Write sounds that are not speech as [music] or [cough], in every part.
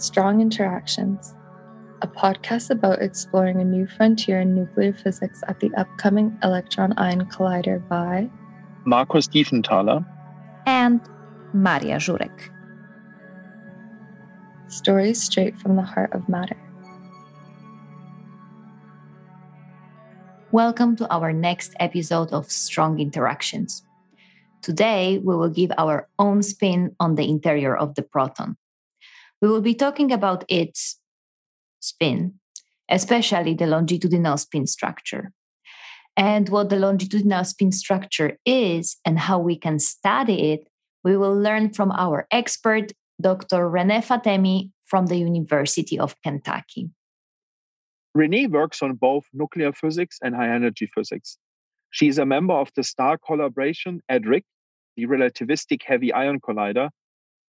Strong Interactions, a podcast about exploring a new frontier in nuclear physics at the upcoming Electron Ion Collider by Markus Diefenthaler and Maria Żurek. Stories straight from the heart of matter. Welcome to our next episode of Strong Interactions. Today, we will give our own spin on the interior of the proton. We will be talking about its spin, especially the longitudinal spin structure. And what the longitudinal spin structure is and how we can study it, we will learn from our expert, Dr. Renee Fatemi from the University of Kentucky. Renee works on both nuclear physics and high energy physics. She is a member of the STAR collaboration at RHIC, the Relativistic Heavy Ion Collider,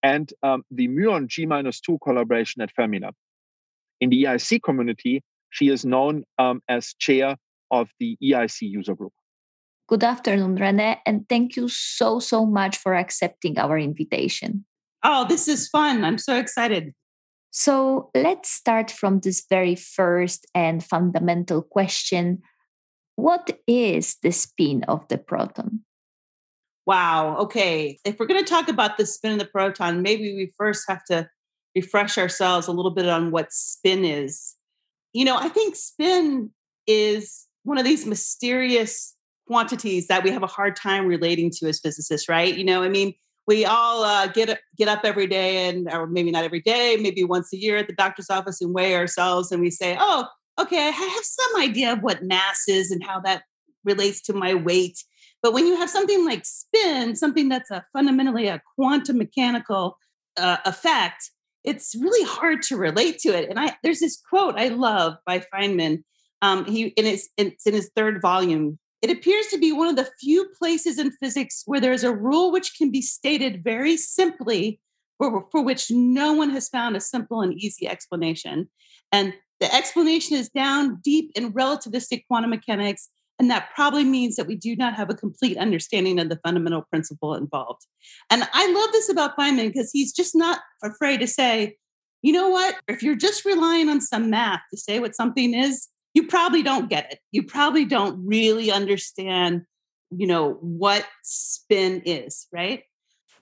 and um, the Muon G-2 collaboration at Fermilab. In the EIC community, she is known um, as chair of the EIC user group. Good afternoon, Renee, and thank you so, so much for accepting our invitation. Oh, this is fun. I'm so excited. So let's start from this very first and fundamental question What is the spin of the proton? Wow. Okay. If we're going to talk about the spin of the proton, maybe we first have to refresh ourselves a little bit on what spin is. You know, I think spin is one of these mysterious quantities that we have a hard time relating to as physicists, right? You know, I mean, we all uh, get get up every day, and or maybe not every day, maybe once a year at the doctor's office, and weigh ourselves, and we say, "Oh, okay, I have some idea of what mass is and how that relates to my weight." But when you have something like spin, something that's a fundamentally a quantum mechanical uh, effect, it's really hard to relate to it. And I there's this quote I love by Feynman. Um, he in his it's in his third volume. It appears to be one of the few places in physics where there is a rule which can be stated very simply, for, for which no one has found a simple and easy explanation. And the explanation is down deep in relativistic quantum mechanics and that probably means that we do not have a complete understanding of the fundamental principle involved. And I love this about Feynman because he's just not afraid to say, you know what? If you're just relying on some math to say what something is, you probably don't get it. You probably don't really understand, you know, what spin is, right?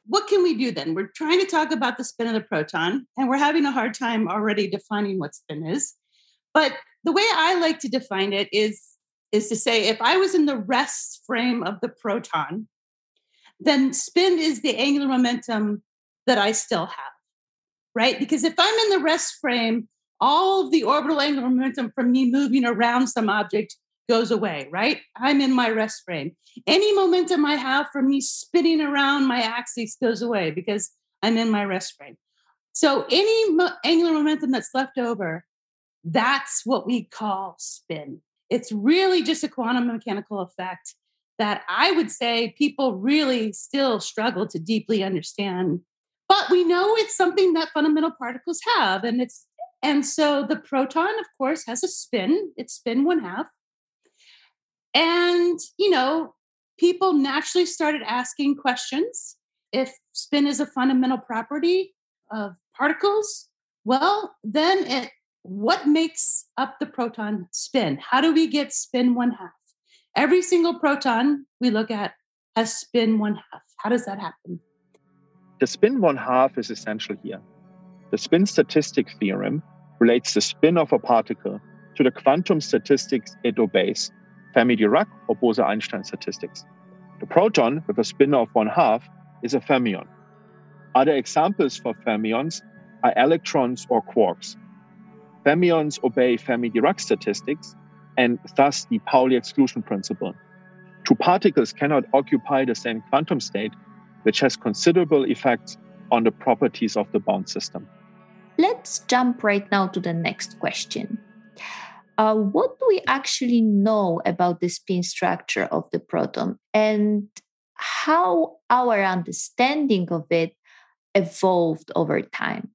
What can we do then? We're trying to talk about the spin of the proton, and we're having a hard time already defining what spin is. But the way I like to define it is is to say if I was in the rest frame of the proton, then spin is the angular momentum that I still have, right? Because if I'm in the rest frame, all of the orbital angular momentum from me moving around some object goes away, right? I'm in my rest frame. Any momentum I have from me spinning around my axis goes away because I'm in my rest frame. So any mo- angular momentum that's left over, that's what we call spin. It's really just a quantum mechanical effect that I would say people really still struggle to deeply understand. But we know it's something that fundamental particles have. And it's and so the proton, of course, has a spin. It's spin one half. And, you know, people naturally started asking questions if spin is a fundamental property of particles. Well, then it what makes up the proton spin? How do we get spin one half? Every single proton we look at has spin one half. How does that happen? The spin one half is essential here. The spin statistic theorem relates the spin of a particle to the quantum statistics it obeys, Fermi-Dirac or Bose-Einstein statistics. The proton with a spin of one half is a fermion. Other examples for fermions are electrons or quarks. Fermions obey Fermi-Dirac statistics and thus the Pauli exclusion principle. Two particles cannot occupy the same quantum state, which has considerable effects on the properties of the bound system. Let's jump right now to the next question. Uh, what do we actually know about the spin structure of the proton and how our understanding of it evolved over time?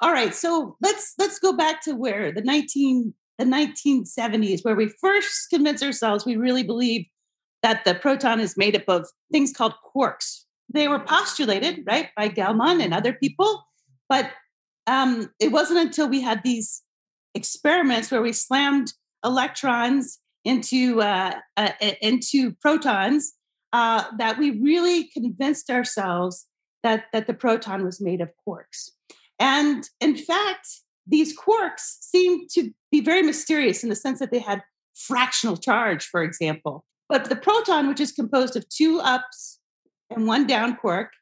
All right so let's let's go back to where the 19 the 1970s where we first convinced ourselves we really believe that the proton is made up of things called quarks they were postulated right by Gell-Mann and other people but um, it wasn't until we had these experiments where we slammed electrons into uh, uh, into protons uh, that we really convinced ourselves that that the proton was made of quarks. And in fact, these quarks seem to be very mysterious in the sense that they had fractional charge, for example. But the proton, which is composed of two ups and one down quark,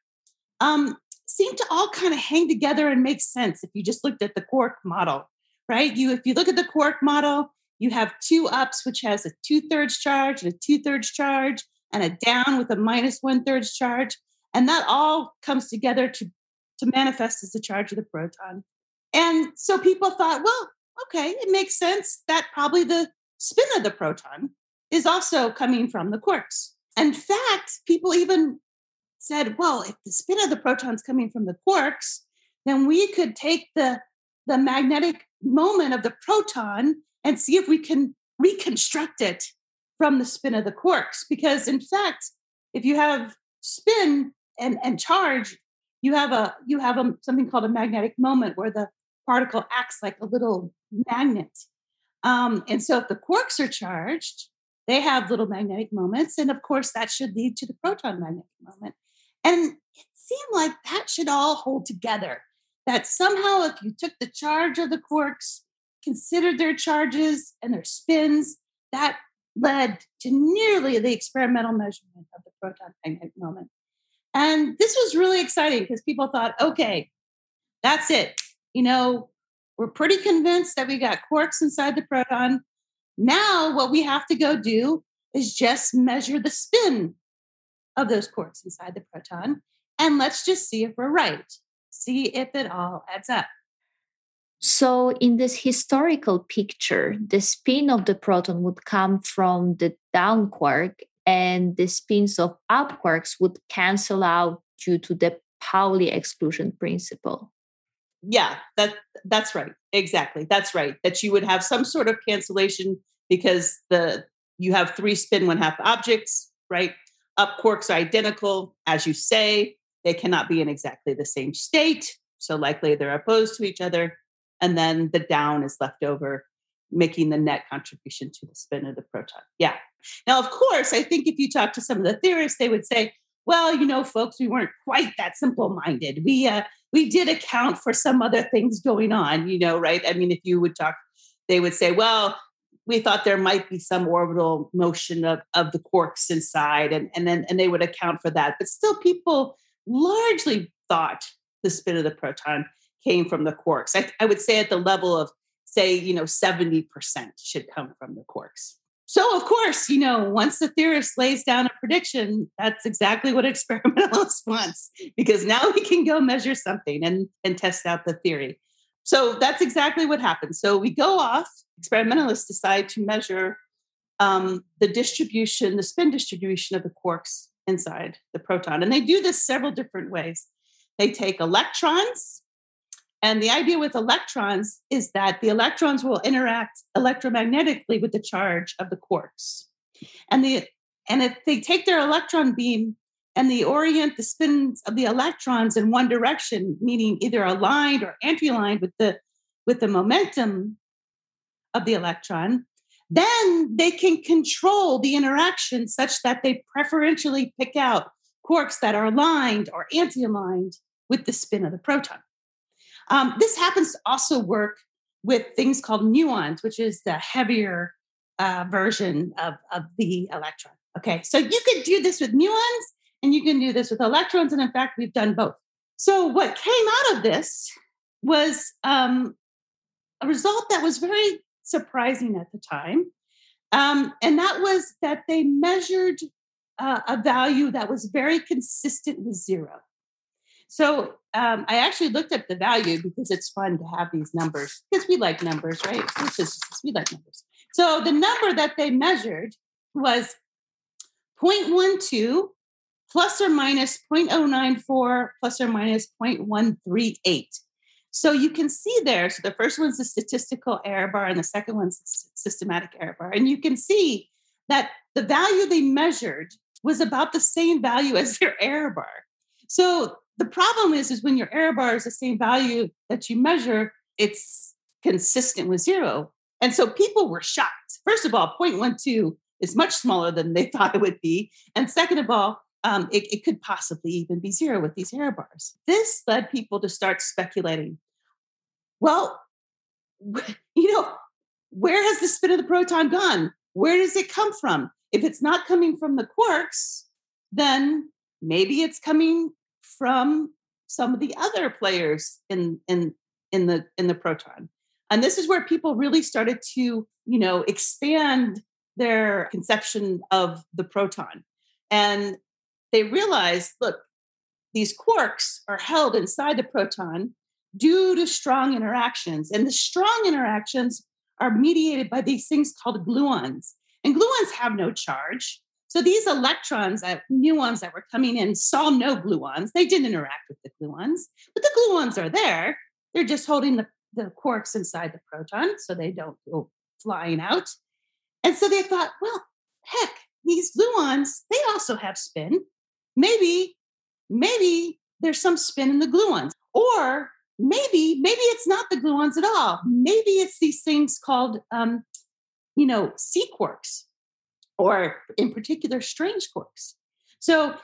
um, seem to all kind of hang together and make sense if you just looked at the quark model, right? You, if you look at the quark model, you have two ups, which has a two thirds charge and a two thirds charge, and a down with a minus one thirds charge. And that all comes together to, to manifest as the charge of the proton. And so people thought, well, okay, it makes sense that probably the spin of the proton is also coming from the quarks. In fact, people even said, well, if the spin of the proton is coming from the quarks, then we could take the, the magnetic moment of the proton and see if we can reconstruct it from the spin of the quarks. Because in fact, if you have spin and, and charge, you have a you have a something called a magnetic moment where the particle acts like a little magnet. Um, and so if the quarks are charged, they have little magnetic moments. And of course, that should lead to the proton magnetic moment. And it seemed like that should all hold together. That somehow, if you took the charge of the quarks, considered their charges and their spins, that led to nearly the experimental measurement of the proton magnetic moment. And this was really exciting because people thought, okay, that's it. You know, we're pretty convinced that we got quarks inside the proton. Now, what we have to go do is just measure the spin of those quarks inside the proton. And let's just see if we're right, see if it all adds up. So, in this historical picture, the spin of the proton would come from the down quark, and the spins of up quarks would cancel out due to the Pauli exclusion principle. Yeah, that that's right. Exactly. That's right. That you would have some sort of cancellation because the you have three spin one half objects, right? Up quarks are identical, as you say. They cannot be in exactly the same state. So likely they're opposed to each other and then the down is left over making the net contribution to the spin of the proton. Yeah. Now, of course, I think if you talk to some of the theorists, they would say, well, you know, folks, we weren't quite that simple-minded. We uh, we did account for some other things going on, you know, right? I mean, if you would talk, they would say, well, we thought there might be some orbital motion of, of the quarks inside, and, and then and they would account for that. But still, people largely thought the spin of the proton came from the quarks. I, I would say at the level of, say, you know, 70% should come from the quarks. So, of course, you know, once the theorist lays down a prediction, that's exactly what [laughs] experimentalist wants, because now we can go measure something and, and test out the theory. So that's exactly what happens. So we go off, experimentalists decide to measure um, the distribution, the spin distribution of the quarks inside the proton. And they do this several different ways. They take electrons and the idea with electrons is that the electrons will interact electromagnetically with the charge of the quarks. And the and if they take their electron beam and they orient the spins of the electrons in one direction, meaning either aligned or anti-aligned with the with the momentum of the electron, then they can control the interaction such that they preferentially pick out quarks that are aligned or anti-aligned with the spin of the proton. Um, this happens to also work with things called muons, which is the heavier uh, version of, of the electron. Okay, so you could do this with muons and you can do this with electrons. And in fact, we've done both. So, what came out of this was um, a result that was very surprising at the time. Um, and that was that they measured uh, a value that was very consistent with zero. So um, I actually looked up the value because it's fun to have these numbers because we like numbers, right? It's just, we like numbers. So the number that they measured was 0.12 plus or minus 0.094 plus or minus 0.138. So you can see there, so the first one's the statistical error bar and the second one's the systematic error bar. And you can see that the value they measured was about the same value as their error bar. So the problem is, is when your error bar is the same value that you measure, it's consistent with zero. And so people were shocked. First of all, 0.12 is much smaller than they [laughs] thought it would be. And second of all, um, it, it could possibly even be zero with these error bars. This led people to start speculating. Well, [laughs] you know, where has the spin of the proton gone? Where does it come from? If it's not coming from the quarks, then maybe it's coming from some of the other players in in in the in the proton. And this is where people really started to, you know, expand their conception of the proton. And they realized, look, these quarks are held inside the proton due to strong interactions. And the strong interactions are mediated by these things called gluons. And gluons have no charge. So these electrons, that muons that were coming in, saw no gluons. They didn't interact with the gluons, but the gluons are there. They're just holding the, the quarks inside the proton so they don't go flying out. And so they thought, well, heck, these gluons, they also have spin. Maybe, maybe there's some spin in the gluons. Or maybe, maybe it's not the gluons at all. Maybe it's these things called, um, you know, sea quarks, or in particular, strange quarks. So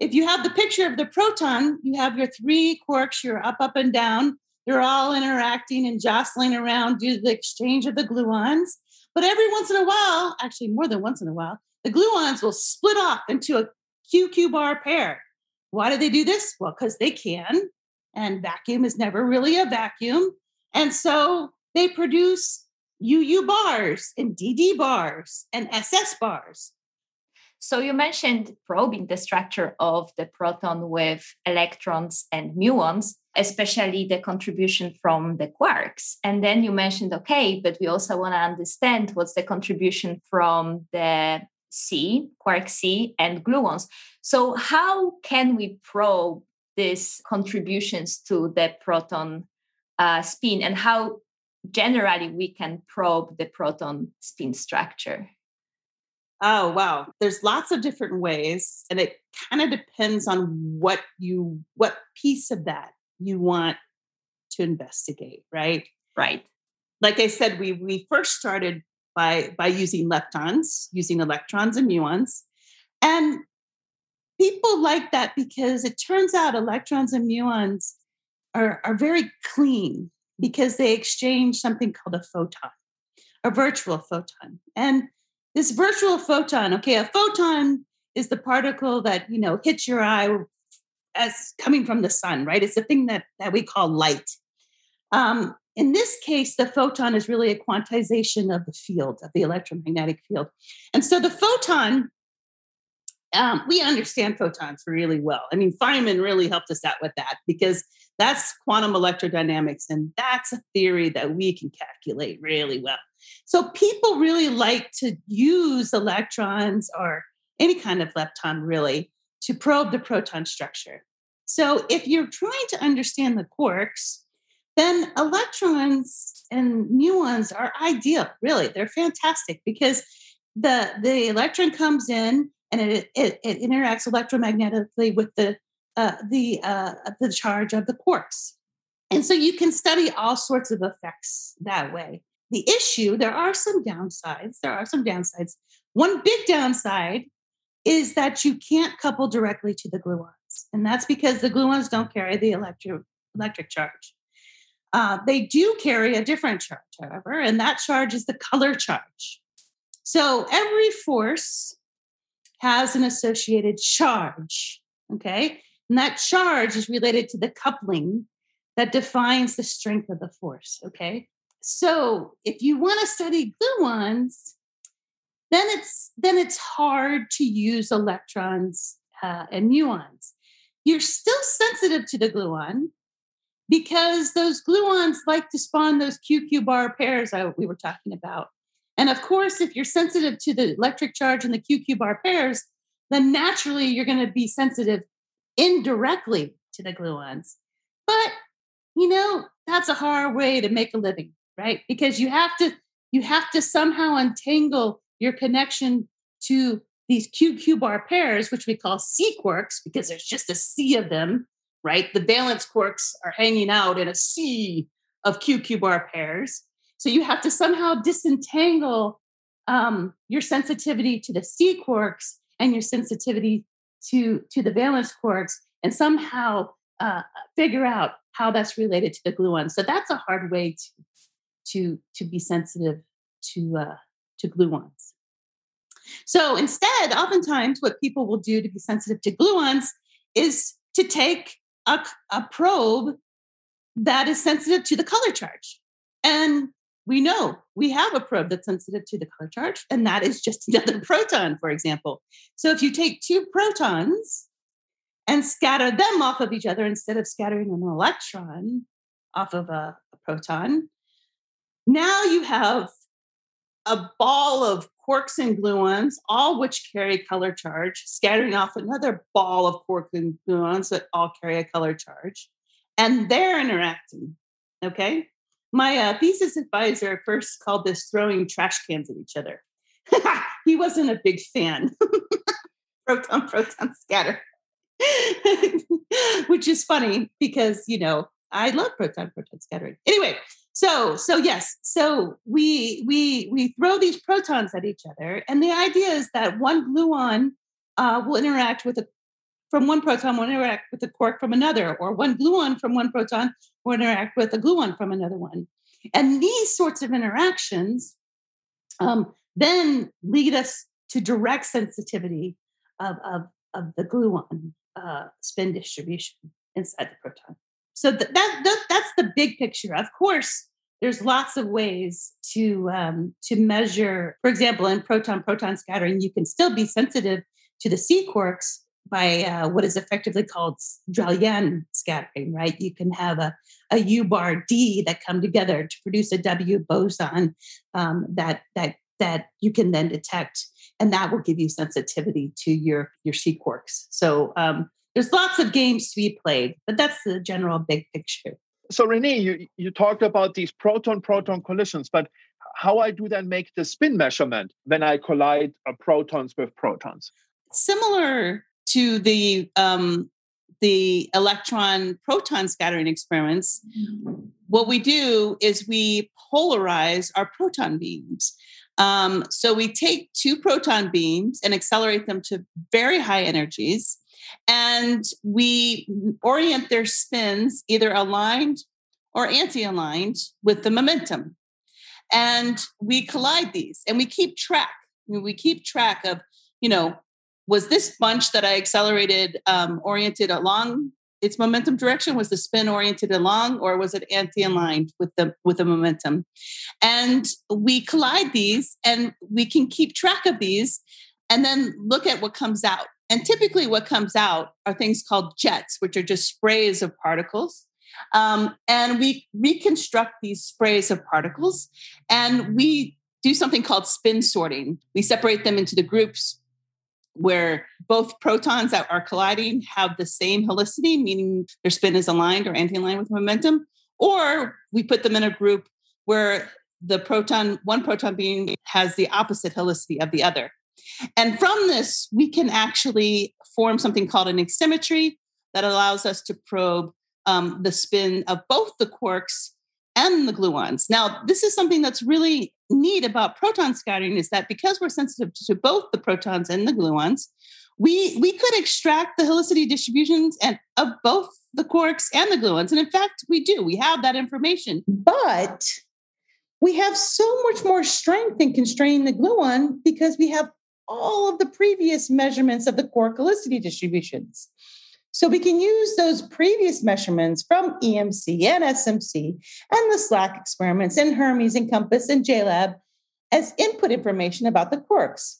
if you have the picture of the proton, you have your three quarks, you're up, up, and down. They're all interacting and jostling around due to the exchange of the gluons. But every once in a while, actually more than once in a while, the gluons will split off into a QQ bar pair. Why do they do this? Well, because they can and vacuum is never really a vacuum. And so they produce UU bars and DD bars and SS bars. So you mentioned probing the structure of the proton with electrons and muons, especially the contribution from the quarks. And then you mentioned, okay, but we also want to understand what's the contribution from the sea, quark sea, and gluons. So how can we probe these contributions to the proton uh, spin and how generally we can probe the proton spin structure? Oh, wow. There's lots of different ways, and it kind of depends on what you, what piece of that you want to investigate, right? Right. Like I said, we we first started by by using leptons, using electrons and muons. And people like that because it turns out electrons and muons are, are very clean because they exchange something called a photon, a virtual photon. And this virtual photon, okay, a photon is the particle that, you know, hits your eye as coming from the sun, right? It's the thing that, that we call light. Um, in this case, the photon is really a quantization of the field, of the electromagnetic field. And so the photon um, we understand photons really well. I mean, Feynman really helped us out with that because that's quantum electrodynamics, and that's a theory that we can calculate really well. So people really like to use electrons or any kind of lepton really to probe the proton structure. So if you're trying to understand the quarks, then electrons and muons are ideal, really. They're fantastic because the the electron comes in and it, it, it interacts electromagnetically with the uh, the uh, the charge of the quarks. And so you can study all sorts of effects that way. The issue, there are some downsides. There are some downsides. One big downside is that you can't couple directly to the gluons, and that's because the gluons don't carry the electro, electric charge. Uh, they do carry a different charge, however, and that charge is the color charge. So every force has an associated charge. Okay. And that charge is related to the coupling that defines the strength of the force. Okay. So if you want to study gluons, then it's then it's hard to use electrons uh, and muons. You're still sensitive to the gluon because those gluons like to spawn those QQ bar pairs I, we were talking about. And of course, if you're sensitive to the electric charge and the QQ bar pairs, then naturally you're going to be sensitive indirectly to the gluons. But you know, that's a hard way to make a living, right? Because you have to you have to somehow untangle your connection to these QQ bar pairs, which we call sea quarks, because there's just a sea of them right? The valence quarks are hanging out in a sea of QQ bar pairs. So you have to somehow disentangle um, your sensitivity to the sea quarks and your sensitivity to, to the valence quarks and somehow uh, figure out how that's related to the gluon. So that's a hard way to, to, to be sensitive to, uh, to gluons. So instead, oftentimes, what people will do to be sensitive to gluons is to take a, a probe that is sensitive to the color charge. And we know we have a probe that's sensitive to the color charge, and that is just [laughs] another proton, for example. So if you take two protons and scatter them off of each other instead of scattering an electron off of a, a proton, now you have a ball of quarks and gluons, all which carry color charge, scattering off another ball of quarks and gluons that all carry a color charge, and they're interacting. Okay. My uh, thesis advisor first called this throwing trash cans at each other. [laughs] he wasn't a big fan. [laughs] proton, proton scatter. [laughs] Which is funny because, you know, I love proton, proton scattering. Anyway, so so yes so we we we throw these protons at each other and the idea is that one gluon uh, will interact with a from one proton will interact with a quark from another or one gluon from one proton will interact with a gluon from another one and these sorts of interactions um, then lead us to direct sensitivity of, of, of the gluon uh, spin distribution inside the proton so that, that that's the big picture. Of course, there's lots of ways to um, to measure. For example, in proton proton scattering, you can still be sensitive to the sea quarks by uh, what is effectively called Drell-Yan scattering. Right? You can have a a U bar D that come together to produce a W boson um, that that that you can then detect, and that will give you sensitivity to your your sea quarks. So um, there's lots of games to be played, but that's the general big picture. So Renee, you, you talked about these proton-proton collisions, but how I do then make the spin measurement when I collide protons with protons? Similar to the um, the electron proton scattering experiments, what we do is we polarize our proton beams. Um, so we take two proton beams and accelerate them to very high energies and we orient their spins either aligned or anti aligned with the momentum. And we collide these and we keep track. We keep track of, you know, was this bunch that I accelerated um, oriented along its momentum direction? Was the spin oriented along or was it anti aligned with the, with the momentum? And we collide these and we can keep track of these and then look at what comes out. And typically, what comes out are things called jets, which are just sprays of particles. Um, and we reconstruct these sprays of particles and we do something called spin sorting. We separate them into the groups where both protons that are colliding have the same helicity, meaning their spin is aligned or anti aligned with momentum, or we put them in a group where the proton, one proton being has the opposite helicity of the other. And from this, we can actually form something called an asymmetry that allows us to probe um, the spin of both the quarks and the gluons. Now, this is something that's really neat about proton scattering is that because we're sensitive to both the protons and the gluons, we we could extract the helicity distributions and of both the quarks and the gluons. And in fact, we do. We have that information. But we have so much more strength in constraining the gluon because we have all of the previous measurements of the quark helicity distributions. So we can use those previous measurements from EMC and SMC and the SLAC experiments and Hermes and Compass and JLab as input information about the quarks.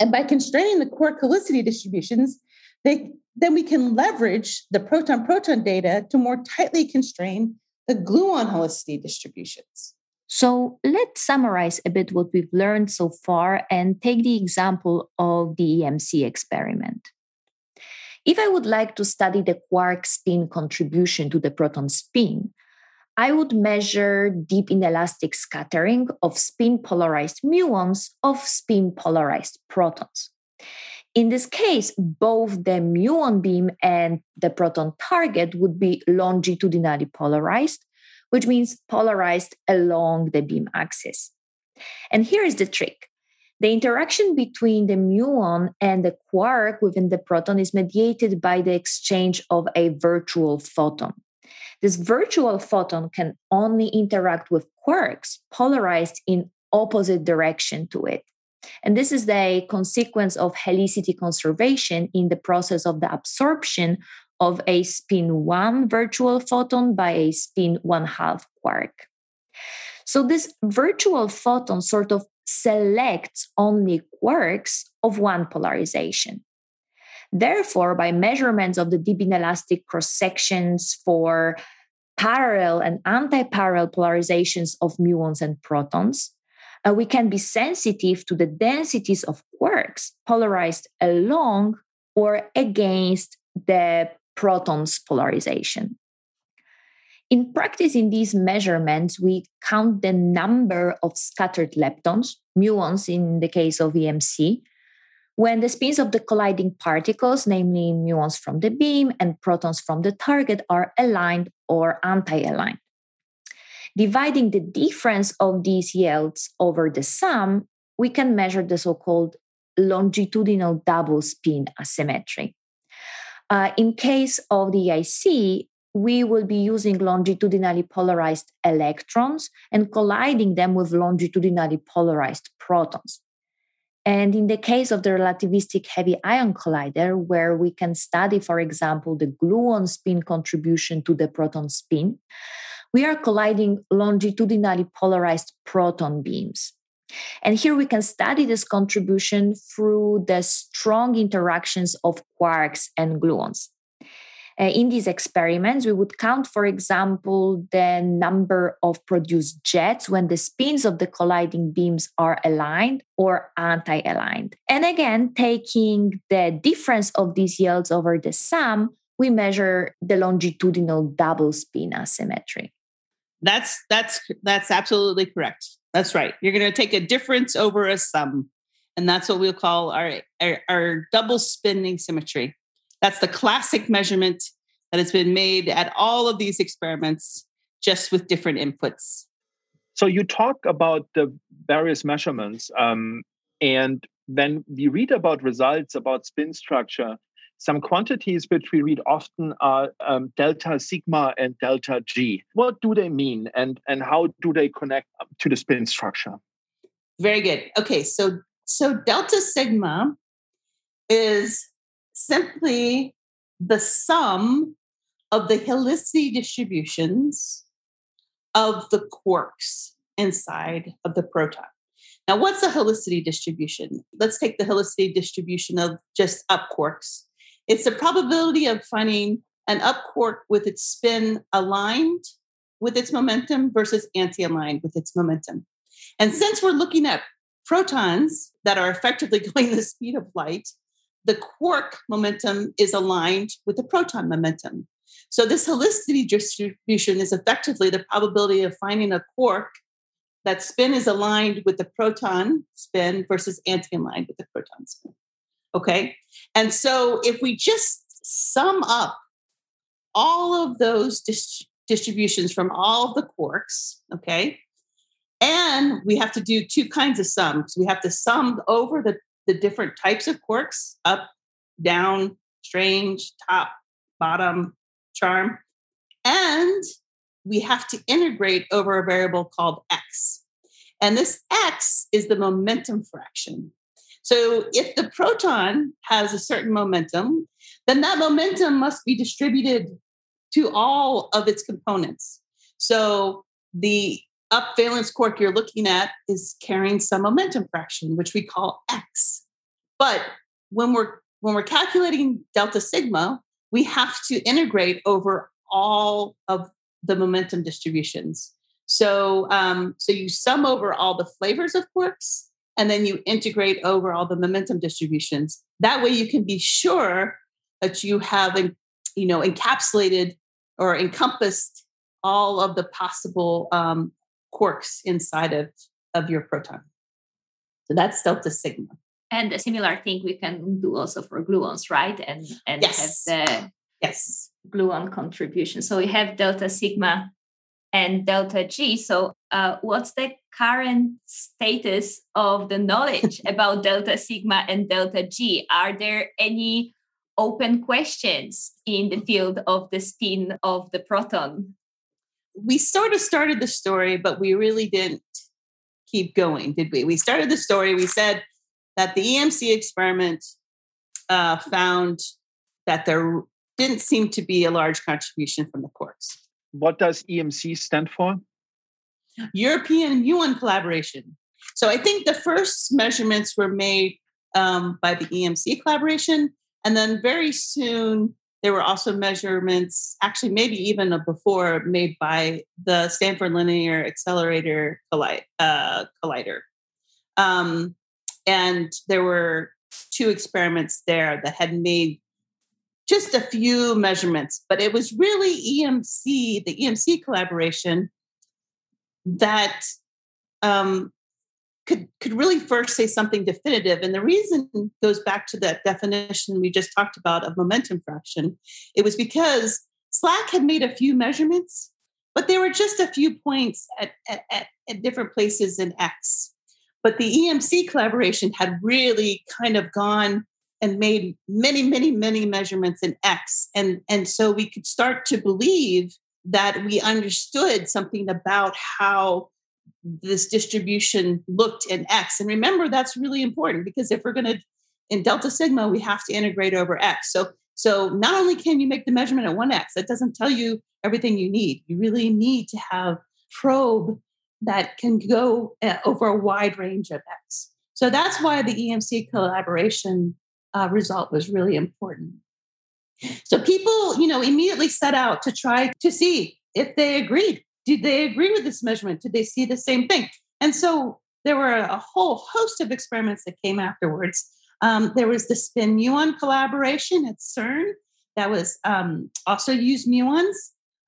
And by constraining the quark helicity distributions, they, then we can leverage the proton-proton data to more tightly constrain the gluon helicity distributions. So let's summarize a bit what we've learned so far and take the example of the EMC experiment. If I would like to study the quark spin contribution to the proton spin, I would measure deep inelastic scattering of spin polarized muons of spin polarized protons. In this case, both the muon beam and the proton target would be longitudinally polarized, which means polarized along the beam axis. And here is the trick the interaction between the muon and the quark within the proton is mediated by the exchange of a virtual photon. This virtual photon can only interact with quarks polarized in opposite direction to it. And this is the consequence of helicity conservation in the process of the absorption of a spin 1 virtual photon by a spin 1 half quark. So this virtual photon sort of selects only quarks of one polarization. Therefore, by measurements of the deep inelastic cross sections for parallel and anti-parallel polarizations of muons and protons, uh, we can be sensitive to the densities of quarks polarized along or against the proton's polarization. In practice, in these measurements, we count the number of scattered leptons, muons in the case of EMC, when the spins of the colliding particles, namely muons from the beam and protons from the target, are aligned or anti aligned. Dividing the difference of these yields over the sum, we can measure the so called longitudinal double spin asymmetry. Uh, in case of the EIC, we will be using longitudinally polarized electrons and colliding them with longitudinally polarized protons. And in the case of the relativistic heavy ion collider, where we can study, for example, the gluon spin contribution to the proton spin, we are colliding longitudinally polarized proton beams. And here we can study this contribution through the strong interactions of quarks and gluons. Uh, in these experiments, we would count, for example, the number of produced jets when the spins of the colliding beams are aligned or anti aligned. And again, taking the difference of these yields over the sum, we measure the longitudinal double spin asymmetry. That's that's that's absolutely correct. That's right. You're going to take a difference over a sum, and that's what we'll call our, our, our double spin asymmetry. That's the classic measurement that has been made at all of these experiments, just with different inputs. So you talk about the various measurements, um, and then we read about results about spin structure. Some quantities which we read often are um, delta sigma and delta g. What do they mean, and and how do they connect to the spin structure? Very good. Okay, so so delta sigma is simply the sum of the helicity distributions of the quarks inside of the proton. Now, what's a helicity distribution? Let's take the helicity distribution of just up quarks. It's the probability of finding an up quark with its spin aligned with its momentum versus anti aligned with its momentum. And since we're looking at protons that are effectively [laughs] going the speed of light, the quark momentum is aligned with the proton momentum. So, this helicity distribution is effectively the probability of finding a quark that spin is aligned with the proton spin versus anti aligned with the proton spin. Okay. And so, if we just sum up all of those dis- distributions from all the quarks, okay, and we have to do two kinds of sums. We have to sum over the the different types of quarks up, down, strange, top, bottom, charm. And we have to integrate over a variable called x. And this x is the momentum fraction. So if the proton has a certain momentum, then that momentum must be distributed to all of its components. So the up valence quark you're looking at is carrying some momentum fraction, which we call x. But when we're when we're calculating delta sigma, we have to integrate over all of the momentum distributions. So um, so you sum over all the flavors of quarks, and then you integrate over all the momentum distributions. That way, you can be sure that you have you know encapsulated or encompassed all of the possible um, quarks inside of, of your proton. So that's delta sigma. And a similar thing we can do also for gluons, right? And and Yes. have the Yes. gluon contribution. So we have delta sigma and delta G. So uh, what's the current status of the knowledge [laughs] about delta sigma and delta G? Are there any open questions in the field of the spin of the proton? We sort of started the story, but we really didn't keep going, did we? We started the story. We said that the EMC experiment uh, found that there didn't seem to be a large contribution from the quarks. What does EMC stand for? European muon collaboration. So I think the first measurements were made um, by the EMC collaboration, and then very soon there were also measurements, actually maybe even before, made by the Stanford Linear Accelerator Colli- uh, Collider. Um, and there were two experiments there that had made just a few measurements, but it was really EMC, the EMC collaboration, that um, could could really first say something definitive. And the reason goes back to that definition we just talked about of momentum fraction. It was because SLAC had made a few measurements, but there were just a few points at, at, at, at different places in X. But the EMC collaboration had really kind of gone and made many, many, many measurements in X. And, and so we could start to believe that we understood something about how this distribution looked in X. And remember, that's really important because if we're going to, in delta sigma, we have to integrate over X. So, so not only can you make the measurement at 1X, that doesn't tell you everything you need. You really need to have probe that can go uh, over a wide range of X. So that's why the EMC collaboration uh, result was really important. So people, you know, immediately set out to try to see if they agreed. Did they agree with this measurement? Did they see the same thing? And so there were a whole host of experiments that came afterwards. Um, there was the spin muon collaboration at CERN that was um, also used muons,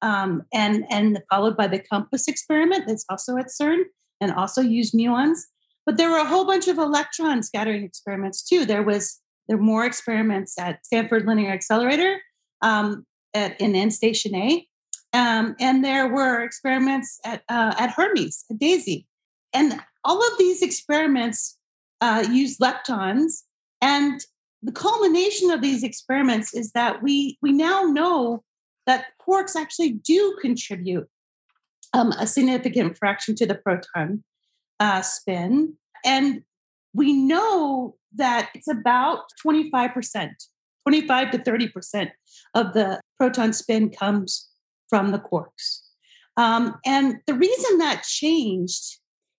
um, and and followed by the COMPASS experiment that's also at CERN and also used muons. But there were a whole bunch of electron scattering experiments too. There was there were more experiments at Stanford Linear Accelerator um, at, in End Station A, um, and there were experiments at uh, at Hermes at DESY, and all of these experiments uh, use leptons. And the culmination of these experiments is that we we now know that quarks actually do contribute um, a significant fraction to the proton uh, spin, and we know that it's about 25%, 25 to 30% of the proton spin comes from the quarks. Um, and the reason that changed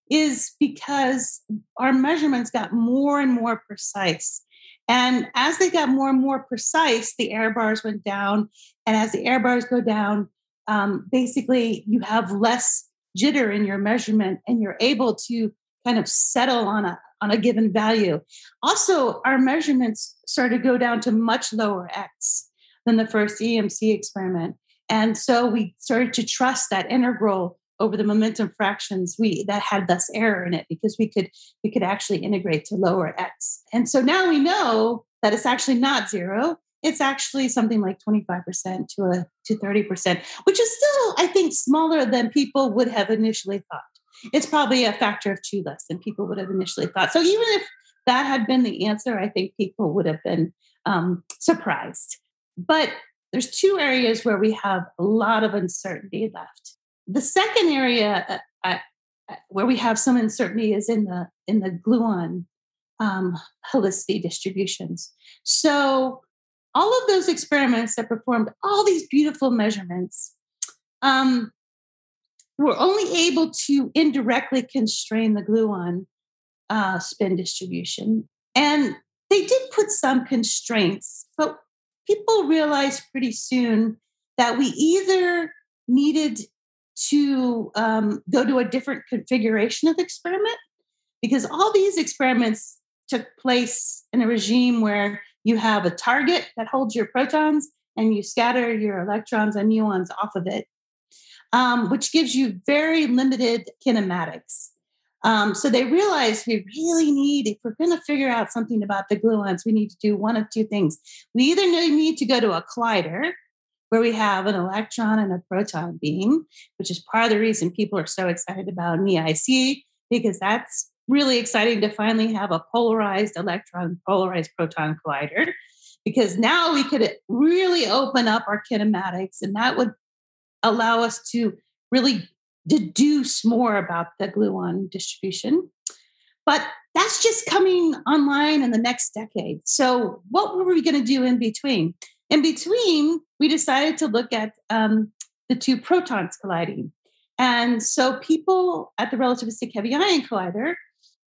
is because our measurements got more and more precise. And as they got more and more precise, the error bars went down. And as the error bars go down, um, basically you have less jitter in your measurement and you're able to kind of settle on a on a given value. Also, our measurements started to go down to much lower x than the first EMC experiment. And so we started to trust that integral over the momentum fractions we that had less error in it because we could we could actually integrate to lower x. And so now we know that it's actually not zero. It's actually something like 25% to a to 30%, which is still, I think, smaller than people would have initially thought. It's probably a factor of two less than people would have initially thought. So even if that had been the answer, I think people would have been um, surprised. But there's two areas where we have a lot of uncertainty left. The second area uh, uh, where we have some uncertainty is in the in the gluon um, helicity distributions. So all of those experiments that performed all these beautiful measurements um, were only able to indirectly constrain the gluon uh, spin distribution. And they did put some constraints, but people realized pretty soon that we either needed to um, go to a different configuration of the experiment because all these experiments took place in a regime where you have a target that holds your protons and you scatter your electrons and muons off of it, um, which gives you very limited kinematics. Um, so they realized we really need, if we're going to figure out something about the gluons, we need to do one of two things. We either need to go to a collider where we have an electron and a proton beam, which is part of the reason people are so excited about EIC, because that's really exciting to finally have a polarized electron, polarized proton collider, because now we could really open up our kinematics and that would allow us to really deduce more about the gluon distribution. But that's just coming online in the next decade. So, what were we going to do in between? In between, we decided to look at um, the two protons colliding. And so, people at the Relativistic Heavy Ion Collider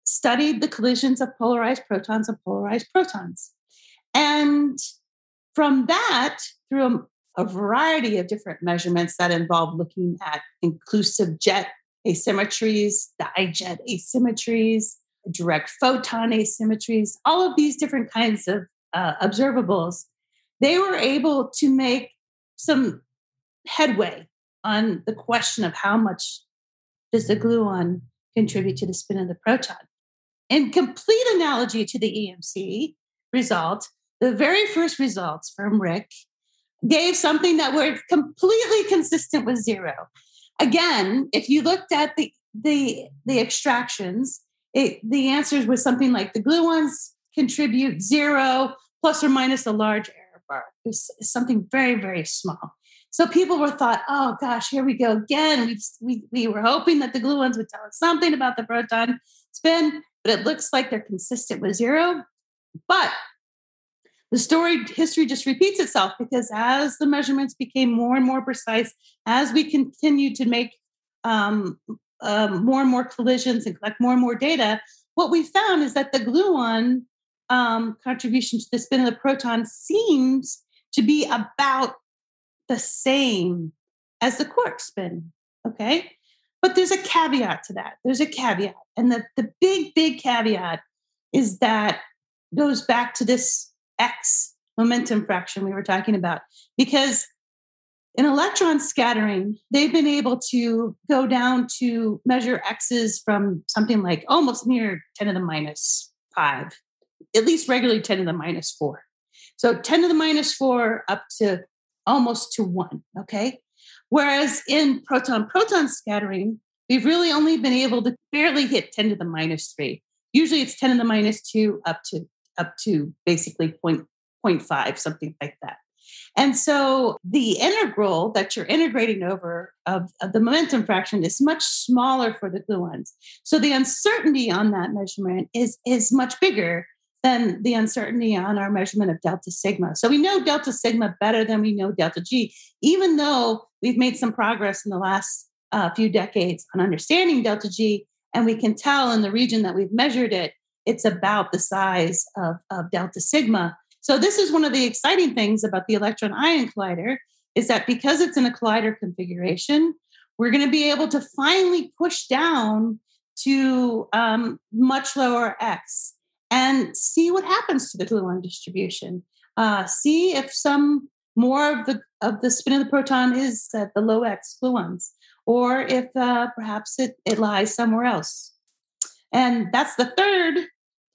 studied the collisions of polarized protons and polarized protons. And from that, through a variety of different measurements that involve looking at inclusive jet asymmetries, dijet asymmetries, direct photon asymmetries, all of these different kinds of uh, observables, they were able to make some headway on the question of how much does the gluon contribute to the spin of the proton. In complete analogy to the EMC result, the very first results from RHIC gave something that were completely consistent with zero. Again, if you looked at the the the extractions, it, the answers was something like the gluons contribute zero plus or minus a large error bar. It was something very very small. So people were thought, oh gosh, here we go again. We we we were hoping that the gluons would tell us something about the proton spin, but it looks like they're consistent with zero. But the story history just repeats itself because as the measurements became more and more precise, as we continued to make um, um, more and more collisions and collect more and more data, what we found is that the gluon um, contribution to the spin of the proton seems to be about the same as the quark spin. Okay. But there's a caveat to that. There's a caveat. And the, the big, big caveat is that goes back to this X momentum fraction we were talking about. Because in electron scattering, they've been able to go down to measure X's from something like almost near 10 to the minus five, at least regularly 10 to the minus four. So 10 to the minus four up to almost to one. Okay. Whereas in proton proton scattering, we've really only been able to barely hit 10 to the minus three. Usually it's 10 to the minus two up to up to basically point, 0.5, something like that. And so the integral that you're integrating over of, of, the momentum fraction is much smaller for the gluons. So the uncertainty on that measurement is, is much bigger than the uncertainty on our measurement of delta sigma. So we know delta sigma better than we know delta G, even though we've made some progress in the last uh, few decades on understanding delta G. And we can tell in the region that we've measured it it's about the size of, of delta sigma. So this is one of the exciting things about the electron ion collider is that because it's in a collider configuration, we're going to be able to finally push down to um, much lower x and see what happens to the gluon distribution. Uh, see if some more of the of the spin of the proton is at the low x gluons, or if uh, perhaps it, it lies somewhere else. And that's the third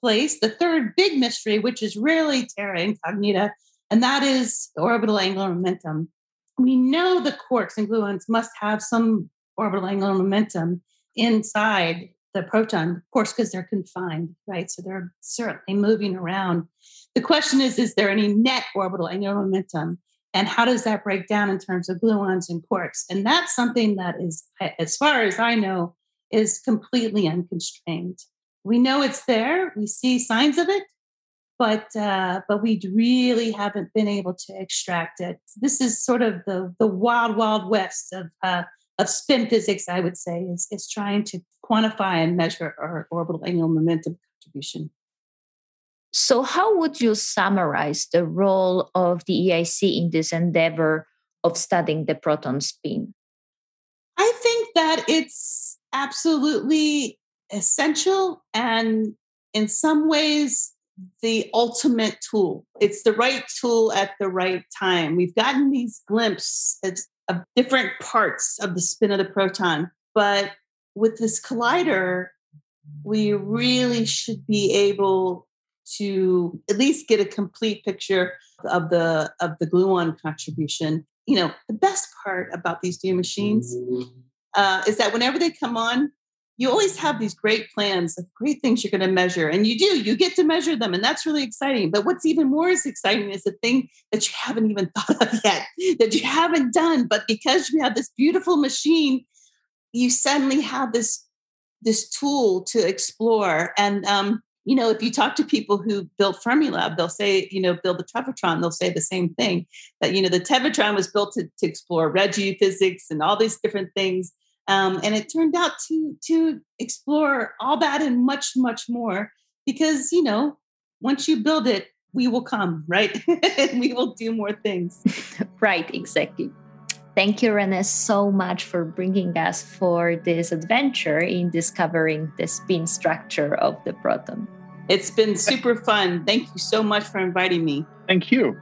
place, the third big mystery, which is really terra incognita, and that is orbital angular momentum. We know the quarks and gluons must have some orbital angular momentum inside the proton, of course, because they're confined, right? So they're certainly moving around. The question is, is there any net orbital angular momentum? And how does that break down in terms of gluons and quarks? And that's something that is, as far as I know, is completely unconstrained. We know it's there. We see signs of it, but uh, but we really haven't been able to extract it. This is sort of the the wild wild west of uh, of spin physics. I would say is is trying to quantify and measure our orbital angular momentum contribution. So, how would you summarize the role of the EIC in this endeavor of studying the proton spin? I think that it's absolutely essential and in some ways the ultimate tool. It's the right tool at the right time. We've gotten these glimpses of different parts of the spin of the proton, but with this collider, we really should be able to at least get a complete picture of the of the gluon contribution. You know, the best part about these new machines uh, is that whenever they come on, you always have these great plans of great things you're going to measure and you do you get to measure them and that's really exciting but what's even more is exciting is the thing that you haven't even [laughs] thought of yet that you haven't done but because you have this beautiful machine you suddenly have this this tool to explore and um, you know if you talk to people who built fermilab they'll say you know build the tevatron they'll say the same thing that you know the tevatron was built to, to explore red physics and all these different things um, and it turned out to to explore all that and much much more because you know once you build it we will come right? [laughs] And we will do more things. [laughs] Right exactly. Thank you renee so much for bringing us for this adventure in discovering the spin structure of the proton. It's been super fun. Thank you so much for inviting me. Thank you